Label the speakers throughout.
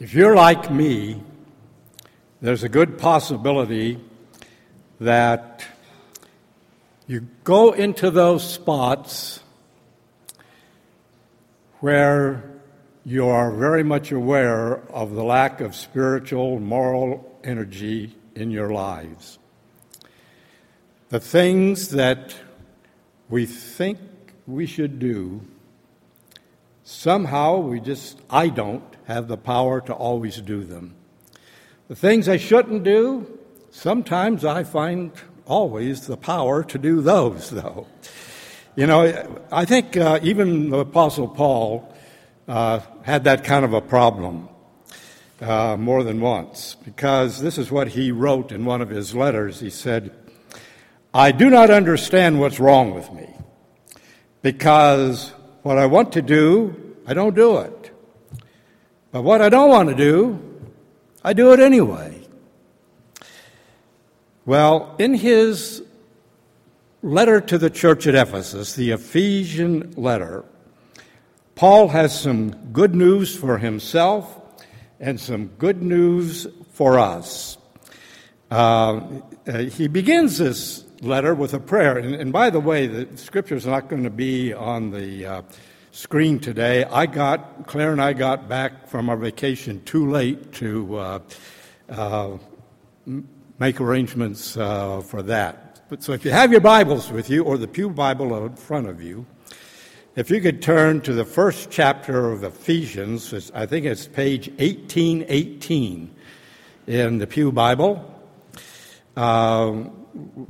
Speaker 1: If you're like me, there's a good possibility that you go into those spots where you are very much aware of the lack of spiritual, moral energy in your lives. The things that we think we should do, somehow we just, I don't have the power to always do them. The things I shouldn't do, sometimes I find always the power to do those, though. You know, I think uh, even the Apostle Paul uh, had that kind of a problem uh, more than once, because this is what he wrote in one of his letters. He said, I do not understand what's wrong with me, because what I want to do, I don't do it. But what I don't want to do, I do it anyway. Well, in his letter to the church at Ephesus, the Ephesian letter, Paul has some good news for himself and some good news for us. Uh, uh he begins this letter with a prayer. And, and, by the way, the scripture is not going to be on the uh, screen today. I got, Claire and I got back from our vacation too late to uh, uh, make arrangements uh, for that. But, so if you have your Bibles with you, or the Pew Bible in front of you, if you could turn to the first chapter of Ephesians, I think it's page 1818 in the Pew Bible. Uh,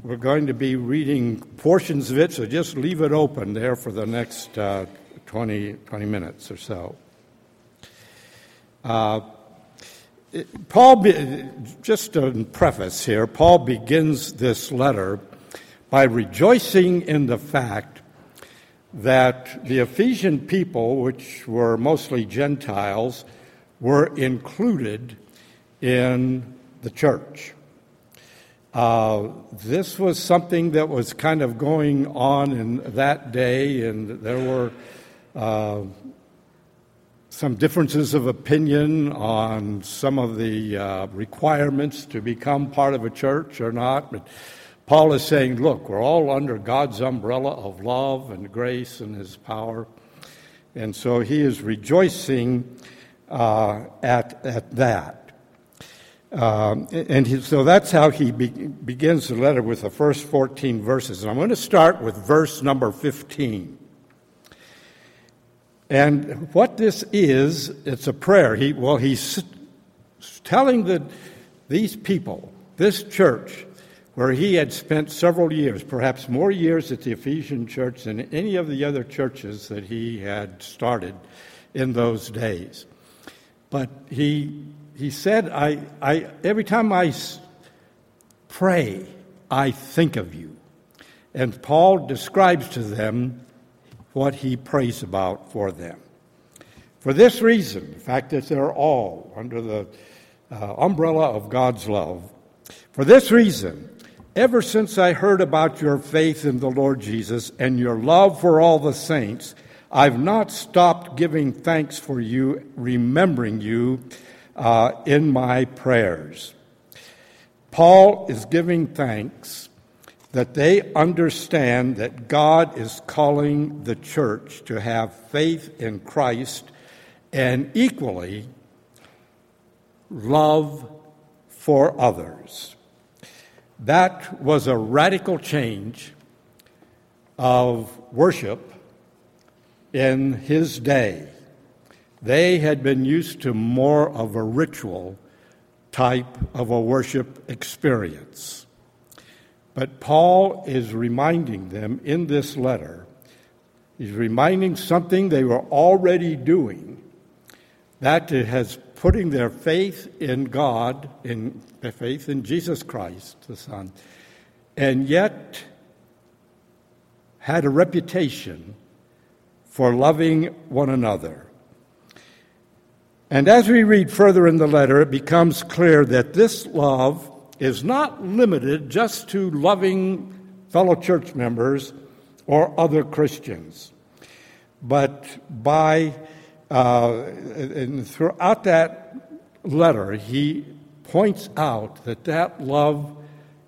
Speaker 1: we're going to be reading portions of it, so just leave it open there for the next uh, 20, 20 minutes or so. Uh, Paul, be, just a preface here, Paul begins this letter by rejoicing in the fact that the Ephesian people, which were mostly Gentiles, were included in the church. Uh, this was something that was kind of going on in that day, and there were uh, some differences of opinion on some of the uh, requirements to become part of a church or not. But Paul is saying, look, we're all under God's umbrella of love and grace and his power. And so he is rejoicing uh, at, at that. Um, and he, so that's how he be, begins the letter with the first 14 verses. And I'm going to start with verse number 15. And what this is, it's a prayer. He, well, he's telling the, these people, this church, where he had spent several years, perhaps more years at the Ephesian church than any of the other churches that he had started in those days. But he, he said, I, I, every time I pray, I think of you. And Paul describes to them what he prays about for them. For this reason, the fact that they're all under the uh, umbrella of God's love, for this reason, ever since I heard about your faith in the Lord Jesus and your love for all the saints, I've not stopped giving thanks for you, remembering you uh, in my prayers. Paul is giving thanks that they understand that God is calling the church to have faith in Christ and equally love for others. That was a radical change of worship in his day. They had been used to more of a ritual type of a worship experience. But Paul is reminding them in this letter, he's reminding something they were already doing, that has putting their faith in God, in faith in Jesus Christ, the Son, and yet had a reputation for loving one another. And as we read further in the letter, it becomes clear that this love is not limited just to loving fellow church members or other Christians, but by uh, and throughout that letter, he points out that that love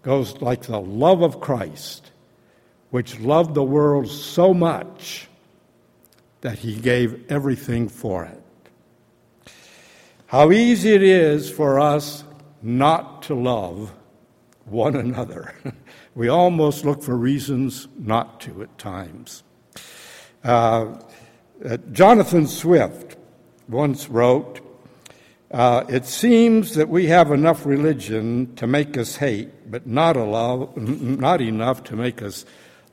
Speaker 1: goes like the love of Christ, which loved the world so much that he gave everything for it. How easy it is for us not to love one another. we almost look for reasons not to at times. Uh, uh, Jonathan Swift once wrote, uh, It seems that we have enough religion to make us hate, but not, not enough to make us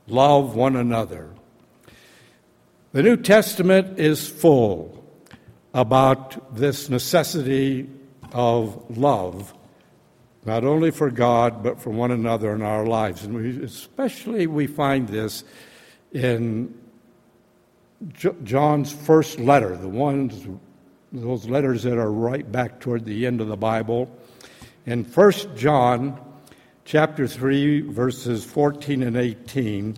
Speaker 1: love one another. The New Testament is full about this necessity of love, not only for God, but for one another in our lives. And we, especially we find this in John's first letter, the ones, those letters that are right back toward the end of the Bible. In 1 John chapter 3, verses 14 and 18,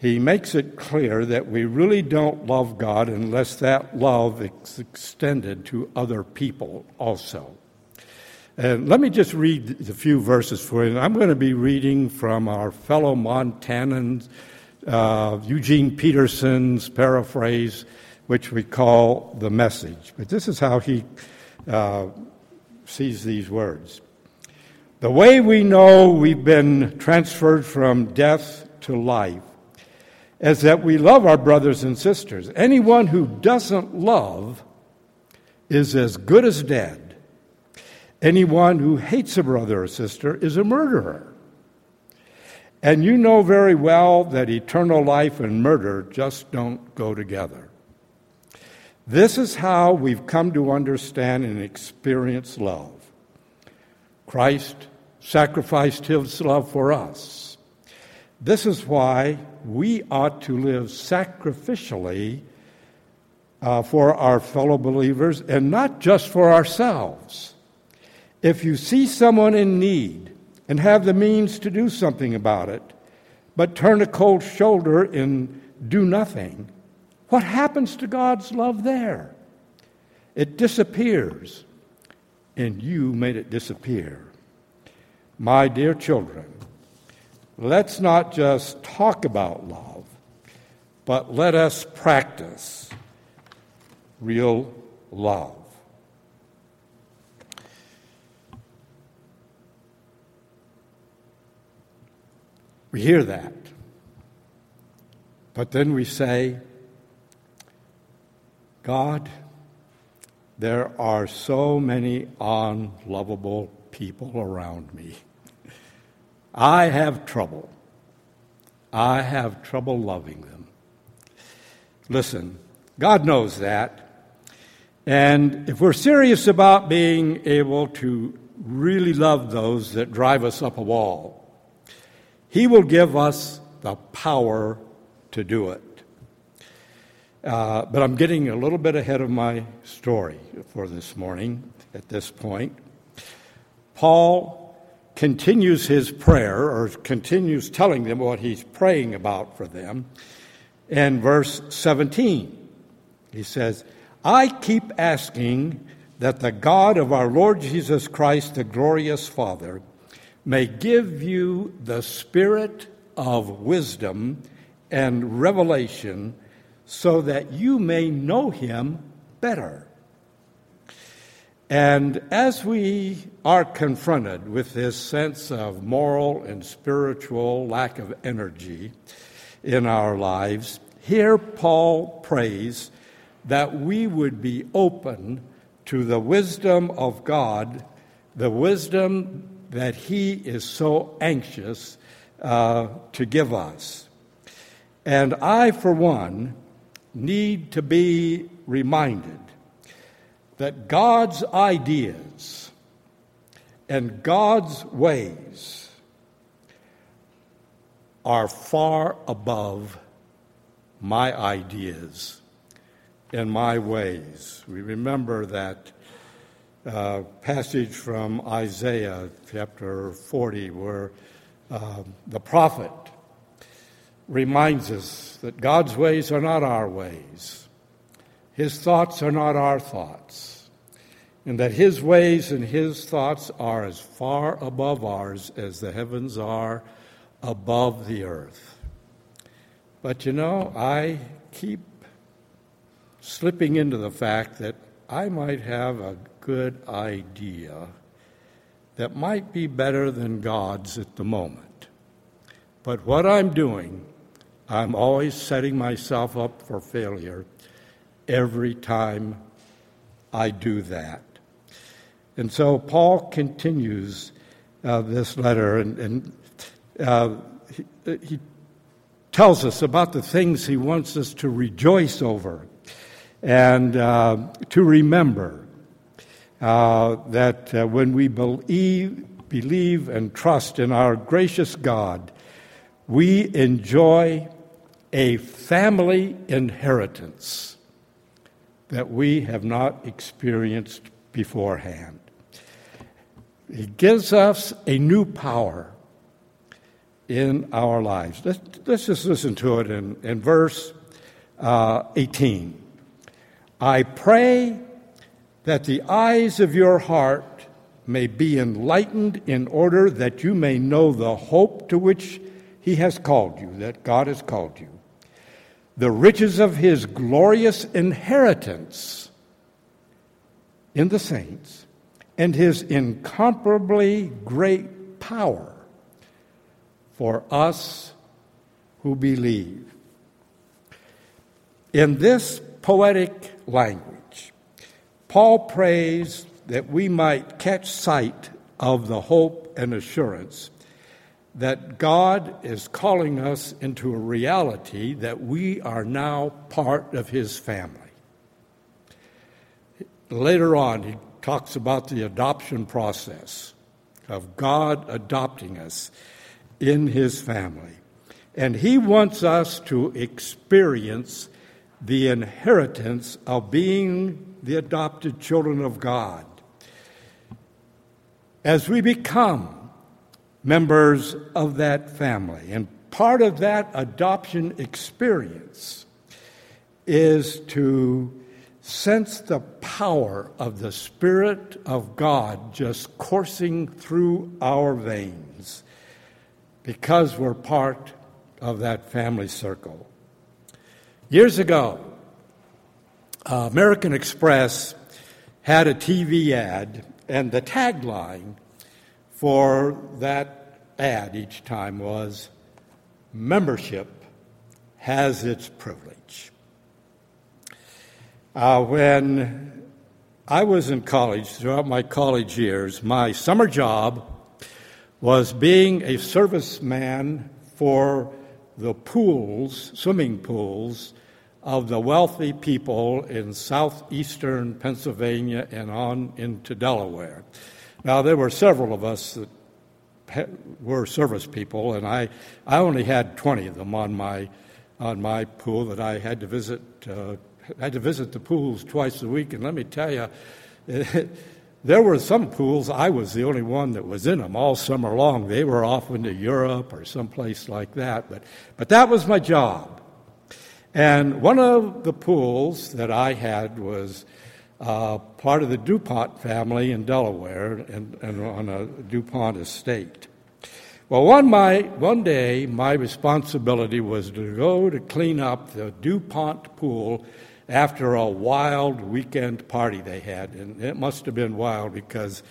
Speaker 1: he makes it clear that we really don't love God unless that love is extended to other people also. And let me just read a few verses for you. I'm going to be reading from our fellow Montanans uh, Eugene Peterson's paraphrase, which we call the message. But this is how he uh, sees these words. The way we know we've been transferred from death to life is that we love our brothers and sisters. Anyone who doesn't love is as good as dead. Anyone who hates a brother or sister is a murderer. And you know very well that eternal life and murder just don't go together. This is how we've come to understand and experience love. Christ sacrificed his love for us. This is why we ought to live sacrificially uh, for our fellow believers and not just for ourselves. If you see someone in need, and have the means to do something about it, but turn a cold shoulder and do nothing, what happens to God's love there? It disappears, and you made it disappear. My dear children, let's not just talk about love, but let us practice real love. We hear that. But then we say, God, there are so many unlovable people around me. I have trouble. I have trouble loving them. Listen, God knows that. And if we're serious about being able to really love those that drive us up a wall, he will give us the power to do it. Uh, but I'm getting a little bit ahead of my story for this morning at this point. Paul continues his prayer, or continues telling them what he's praying about for them. In verse 17, he says, I keep asking that the God of our Lord Jesus Christ, the glorious Father, may give you the spirit of wisdom and revelation so that you may know him better. And as we are confronted with this sense of moral and spiritual lack of energy in our lives, here Paul prays that we would be open to the wisdom of God, the wisdom that He is so anxious uh, to give us. And I, for one, need to be reminded that God's ideas and God's ways are far above my ideas and my ways. We remember that uh, passage from Isaiah chapter 40, where uh, the prophet reminds us that God's ways are not our ways, His thoughts are not our thoughts, and that his ways and his thoughts are as far above ours as the heavens are above the earth. But you know, I keep slipping into the fact that I might have a good idea that might be better than God's at the moment. But what I'm doing, I'm always setting myself up for failure every time I do that. And so Paul continues uh, this letter, and, and uh, he, he tells us about the things he wants us to rejoice over and uh, to remember uh, that uh, when we believe, believe and trust in our gracious God, we enjoy a family inheritance that we have not experienced beforehand. He gives us a new power in our lives. Let's, let's just listen to it in, in verse uh, 18. I pray that the eyes of your heart may be enlightened in order that you may know the hope to which He has called you, that God has called you, the riches of His glorious inheritance in the saints and his incomparably great power for us who believe. In this poetic language, Paul prays that we might catch sight of the hope and assurance that God is calling us into a reality that we are now part of His family. Later on, he talks about the adoption process of God adopting us in His family. And He wants us to experience the inheritance of being the adopted children of God. As we become members of that family, and part of that adoption experience is to sense the power of the Spirit of God just coursing through our veins because we're part of that family circle. Years ago, uh, American Express had a TV ad, and the tagline for that ad each time was Membership has its privilege. Uh, when I was in college, throughout my college years, my summer job was being a serviceman for the pools, swimming pools, of the wealthy people in southeastern Pennsylvania and on into Delaware. Now, there were several of us that were service people, and I, I only had 20 of them on my, on my pool that I had to visit uh, had to visit the pools twice a week, and let me tell you, there were some pools I was the only one that was in them all summer long. They were off into Europe or someplace like that, but but that was my job. And one of the pools that I had was uh, part of the DuPont family in Delaware and, and on a DuPont estate. Well, one, my, one day, my responsibility was to go to clean up the DuPont pool after a wild weekend party they had. And it must have been wild because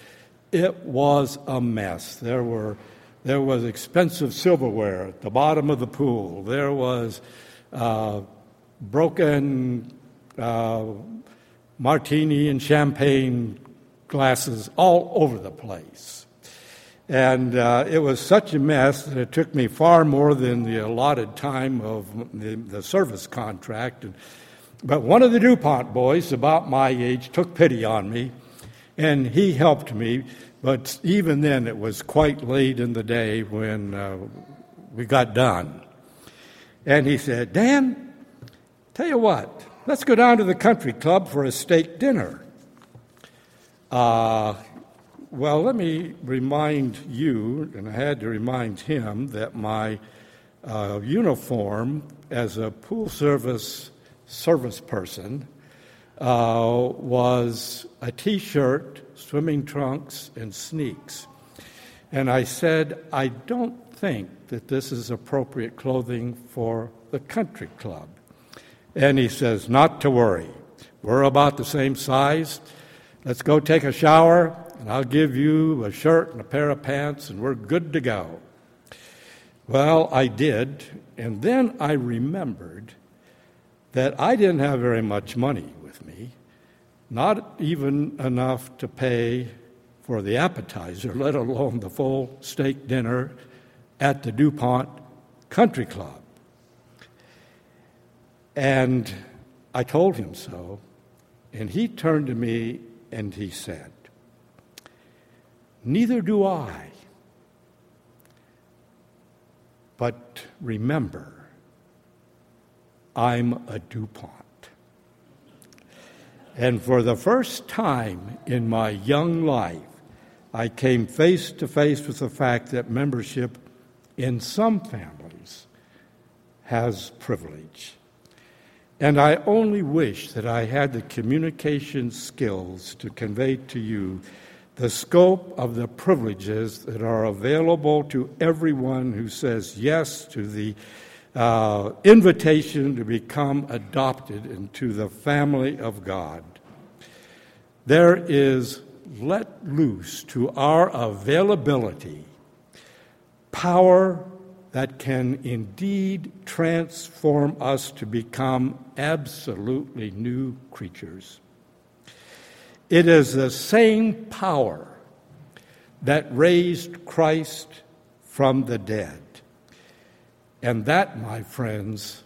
Speaker 1: it was a mess. There were there was expensive silverware at the bottom of the pool. There was uh, broken uh, martini and champagne glasses all over the place. And uh, it was such a mess that it took me far more than the allotted time of the, the service contract. And but one of the DuPont boys, about my age, took pity on me and he helped me. But even then, it was quite late in the day when uh, we got done. And he said, Dan, tell you what, let's go down to the country club for a steak dinner. Uh, well, let me remind you, and I had to remind him, that my uh, uniform as a pool service service person uh, was a t shirt, swimming trunks, and sneaks. And I said, I don't think that this is appropriate clothing for the country club. And he says, Not to worry. We're about the same size. Let's go take a shower, and I'll give you a shirt and a pair of pants, and we're good to go. Well, I did, and then I remembered that I didn't have very much money with me, not even enough to pay for the appetizer, let alone the full steak dinner at the DuPont Country Club. And I told him so, and he turned to me and he said, Neither do I. But remember, I'm a DuPont. And for the first time in my young life, I came face to face with the fact that membership in some families has privilege. And I only wish that I had the communication skills to convey to you the scope of the privileges that are available to everyone who says yes to the uh, invitation to become adopted into the family of God. There is let loose to our availability power that can indeed transform us to become absolutely new creatures. It is the same power that raised Christ from the dead. And that, my friends,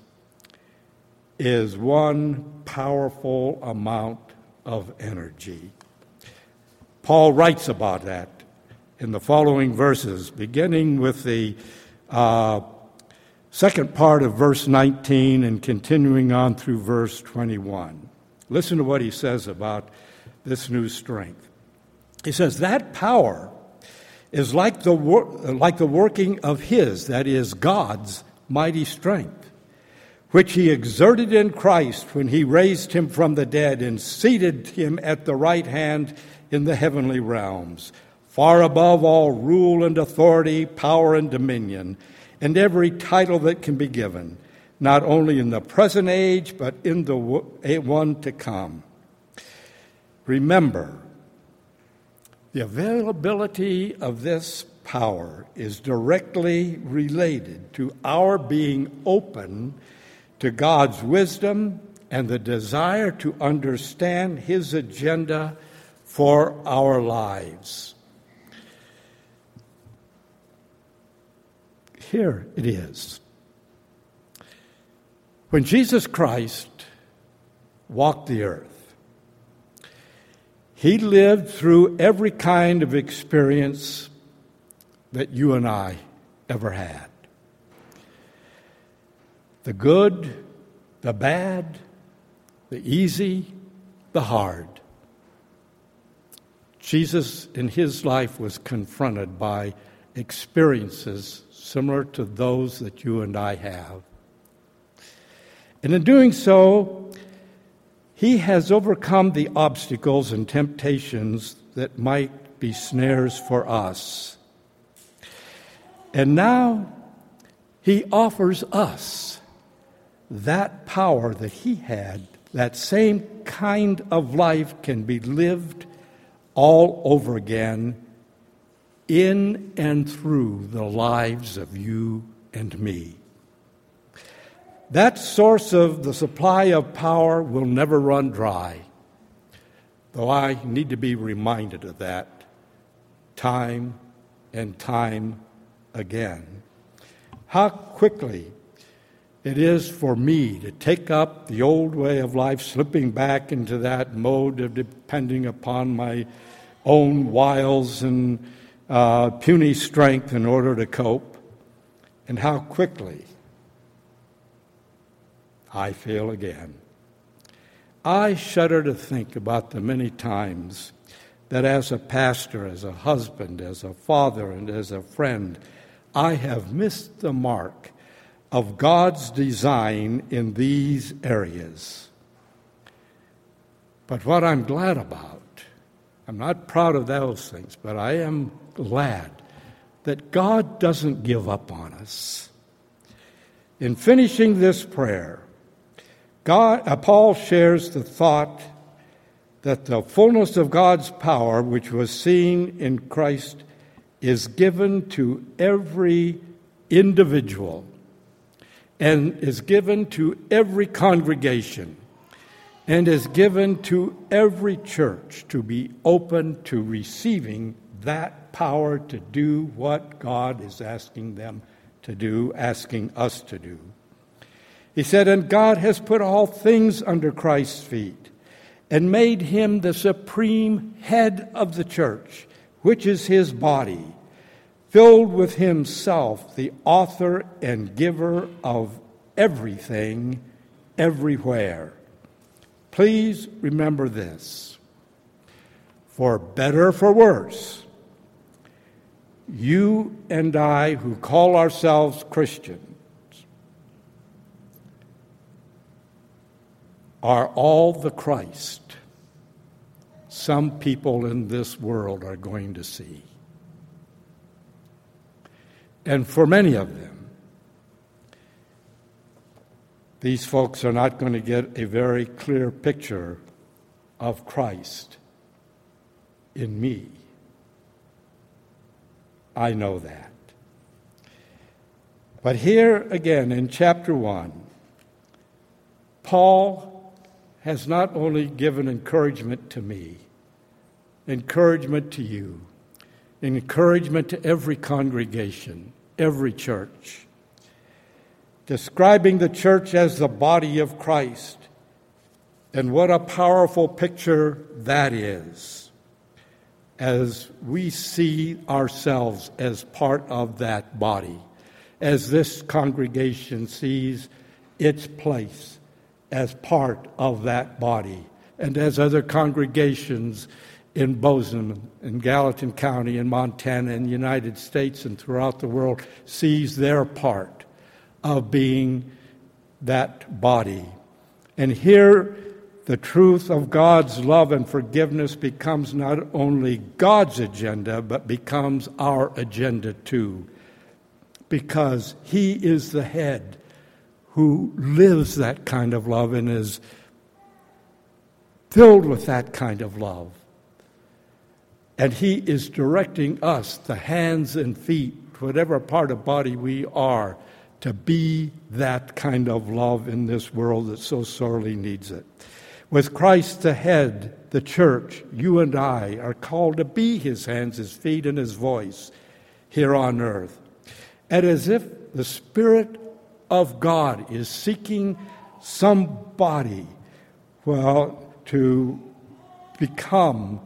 Speaker 1: is one powerful amount of energy. Paul writes about that in the following verses, beginning with the uh, second part of verse 19 and continuing on through verse 21. Listen to what he says about this new strength. He says, That power is like the, wor- like the working of His, that is, God's mighty strength, which He exerted in Christ when He raised Him from the dead and seated Him at the right hand in the heavenly realms far above all rule and authority, power and dominion, and every title that can be given, not only in the present age, but in the one to come. Remember, the availability of this power is directly related to our being open to God's wisdom and the desire to understand His agenda for our lives. Here it is. When Jesus Christ walked the earth, he lived through every kind of experience that you and I ever had the good, the bad, the easy, the hard. Jesus in his life was confronted by experiences similar to those that you and I have. And in doing so, he has overcome the obstacles and temptations that might be snares for us. And now he offers us that power that he had, that same kind of life can be lived all over again in and through the lives of you and me. That source of the supply of power will never run dry, though I need to be reminded of that time and time again. How quickly it is for me to take up the old way of life, slipping back into that mode of depending upon my own wiles and uh, puny strength in order to cope, and how quickly I fail again. I shudder to think about the many times that as a pastor, as a husband, as a father, and as a friend, I have missed the mark of God's design in these areas. But what I'm glad about, I'm not proud of those things, but I am glad that God doesn't give up on us. In finishing this prayer, God, uh, Paul shares the thought that the fullness of God's power, which was seen in Christ, is given to every individual and is given to every congregation and is given to every church to be open to receiving that power to do what God is asking them to do, asking us to do. He said, And God has put all things under Christ's feet and made him the supreme head of the church, which is his body, filled with himself, the author and giver of everything, everywhere. Please remember this. For better for worse, you and I, who call ourselves Christians, are all the Christ some people in this world are going to see. And for many of them, these folks are not going to get a very clear picture of Christ in me. I know that. But here again in chapter 1, Paul has not only given encouragement to me, encouragement to you, encouragement to every congregation, every church, describing the church as the body of Christ. And what a powerful picture that is as we see ourselves as part of that body, as this congregation sees its place as part of that body, and as other congregations in Bozeman, in Gallatin County, in Montana, in the United States, and throughout the world sees their part of being that body. And here the truth of God's love and forgiveness becomes not only God's agenda, but becomes our agenda too. Because He is the head who lives that kind of love and is filled with that kind of love. And He is directing us, the hands and feet, whatever part of body we are, to be that kind of love in this world that so sorely needs it. With Christ the head, the church, you and I are called to be his hands, his feet, and his voice here on earth. And as if the Spirit of God is seeking somebody, well, to become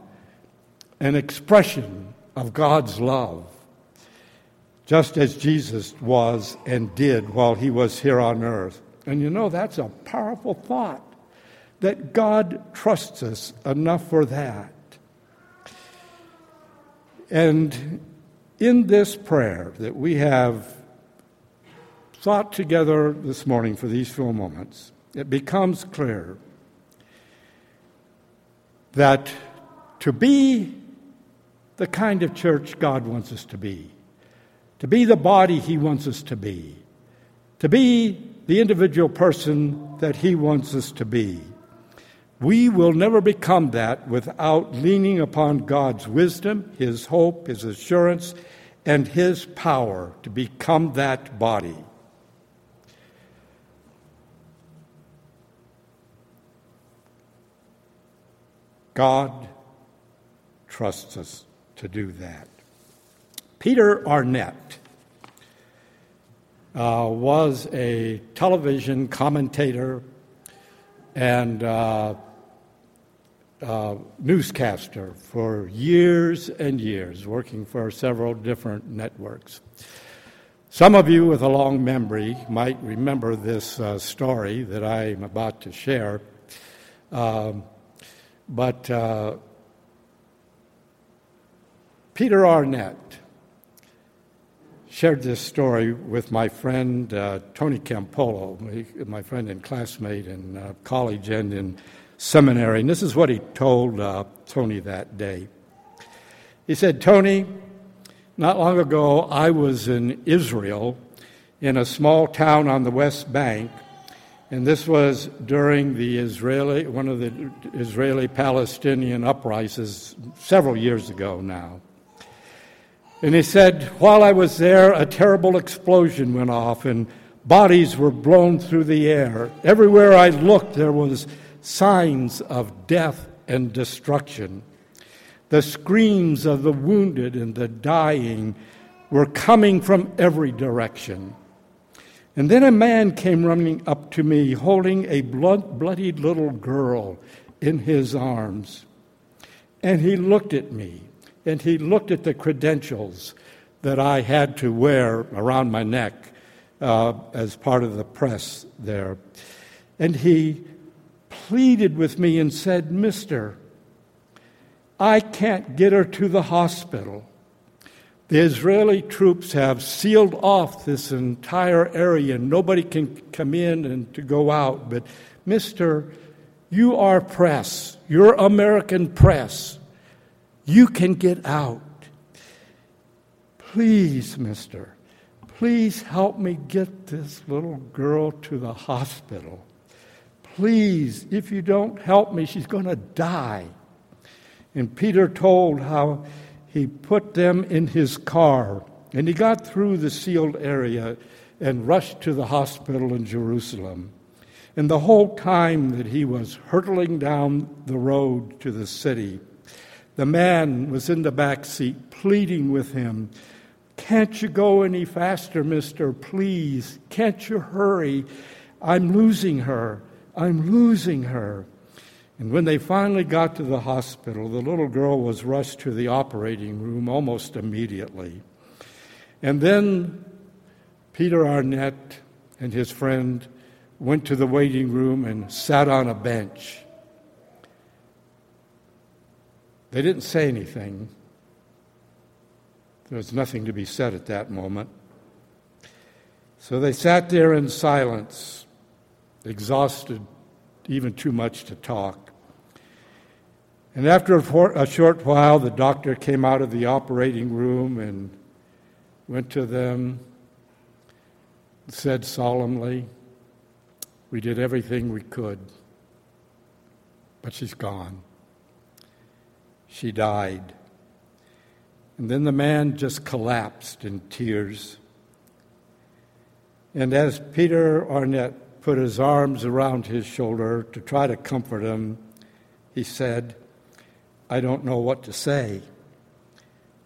Speaker 1: an expression of God's love, just as Jesus was and did while he was here on earth. And you know, that's a powerful thought that God trusts us enough for that. And in this prayer that we have thought together this morning for these few moments, it becomes clear that to be the kind of church God wants us to be, to be the body He wants us to be, to be the individual person that He wants us to be, we will never become that without leaning upon God's wisdom, His hope, His assurance, and His power to become that body. God trusts us to do that. Peter Arnett uh, was a television commentator and uh, uh, newscaster for years and years, working for several different networks. Some of you with a long memory might remember this uh, story that I'm about to share. Um, but uh, Peter Arnett shared this story with my friend uh, Tony Campolo, my friend and classmate in uh, college and in seminary. And this is what he told uh, Tony that day. He said, Tony, not long ago I was in Israel in a small town on the West Bank, and this was during the Israeli, one of the Israeli Palestinian uprisings several years ago now. And he said, While I was there, a terrible explosion went off and bodies were blown through the air. Everywhere I looked, there was signs of death and destruction. The screams of the wounded and the dying were coming from every direction. And then a man came running up to me, holding a blood, bloodied little girl in his arms. And he looked at me and he looked at the credentials that I had to wear around my neck uh, as part of the press there. And he pleaded with me and said, Mister, I can't get her to the hospital. The Israeli troops have sealed off this entire area. Nobody can come in and to go out. But, Mister, you are press. You're American press. You can get out. Please, mister, please help me get this little girl to the hospital. Please, if you don't help me, she's going to die. And Peter told how he put them in his car and he got through the sealed area and rushed to the hospital in Jerusalem. And the whole time that he was hurtling down the road to the city, the man was in the back seat pleading with him, Can't you go any faster, mister? Please. Can't you hurry? I'm losing her. I'm losing her. And when they finally got to the hospital, the little girl was rushed to the operating room almost immediately. And then Peter Arnett and his friend went to the waiting room and sat on a bench. They didn't say anything. There was nothing to be said at that moment. So they sat there in silence, exhausted, even too much to talk. And after a, short while, the doctor came out of the operating room and went to them, said solemnly, We did everything we could, but she's gone she died. And then the man just collapsed in tears. And as Peter Arnett put his arms around his shoulder to try to comfort him, he said, I don't know what to say.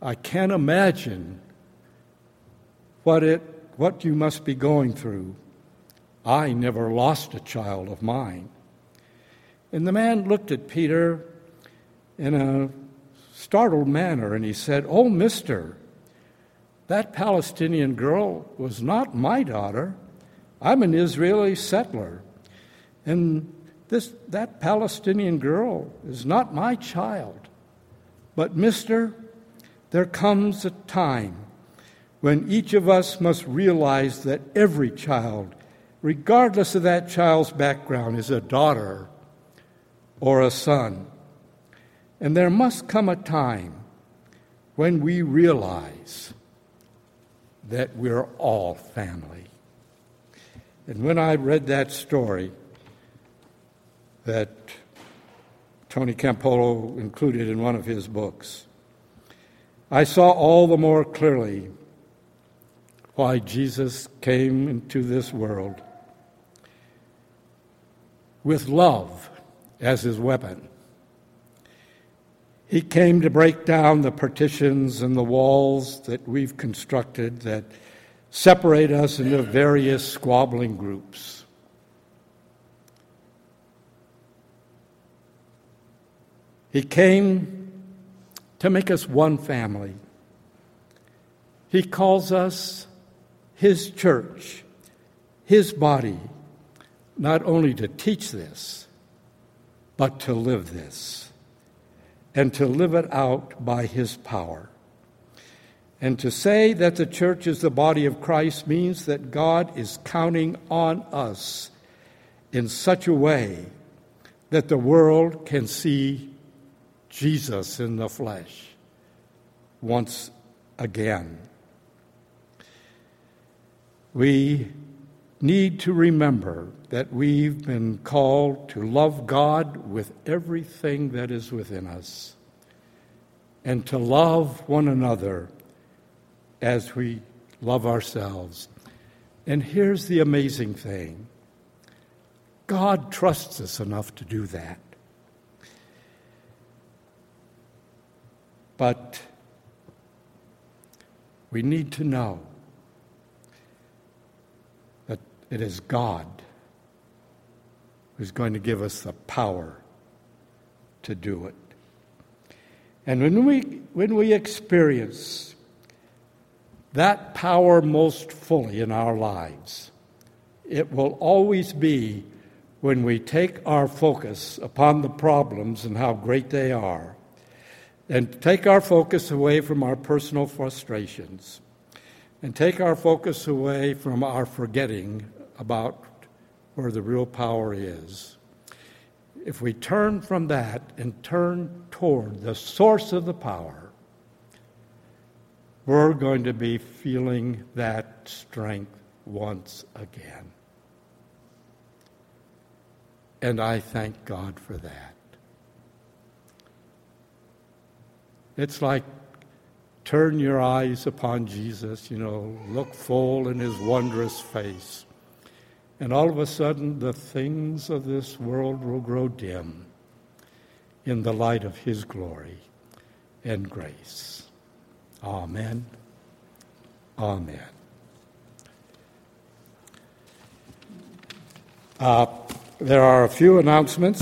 Speaker 1: I can't imagine what, it, what you must be going through. I never lost a child of mine. And the man looked at Peter in a startled manner and he said, Oh, mister, that Palestinian girl was not my daughter. I'm an Israeli settler. And this, that Palestinian girl is not my child. But, mister, there comes a time when each of us must realize that every child, regardless of that child's background, is a daughter or a son. And there must come a time when we realize that we're all family. And when I read that story that Tony Campolo included in one of his books, I saw all the more clearly why Jesus came into this world with love as his weapon. He came to break down the partitions and the walls that we've constructed that separate us into various squabbling groups. He came to make us one family. He calls us His church, His body, not only to teach this, but to live this and to live it out by his power. And to say that the church is the body of Christ means that God is counting on us in such a way that the world can see Jesus in the flesh once again. We need to remember that we've been called to love God with everything that is within us and to love one another as we love ourselves. And here's the amazing thing God trusts us enough to do that. But we need to know it is God who's going to give us the power to do it. And when we, when we experience that power most fully in our lives, it will always be when we take our focus upon the problems and how great they are, and take our focus away from our personal frustrations, and take our focus away from our forgetting about where the real power is. If we turn from that and turn toward the source of the power, we're going to be feeling that strength once again. And I thank God for that. It's like turn your eyes upon Jesus, you know, look full in his wondrous face. And all of a sudden, the things of this world will grow dim in the light of His glory and grace. Amen. Amen. Uh, there are a few announcements.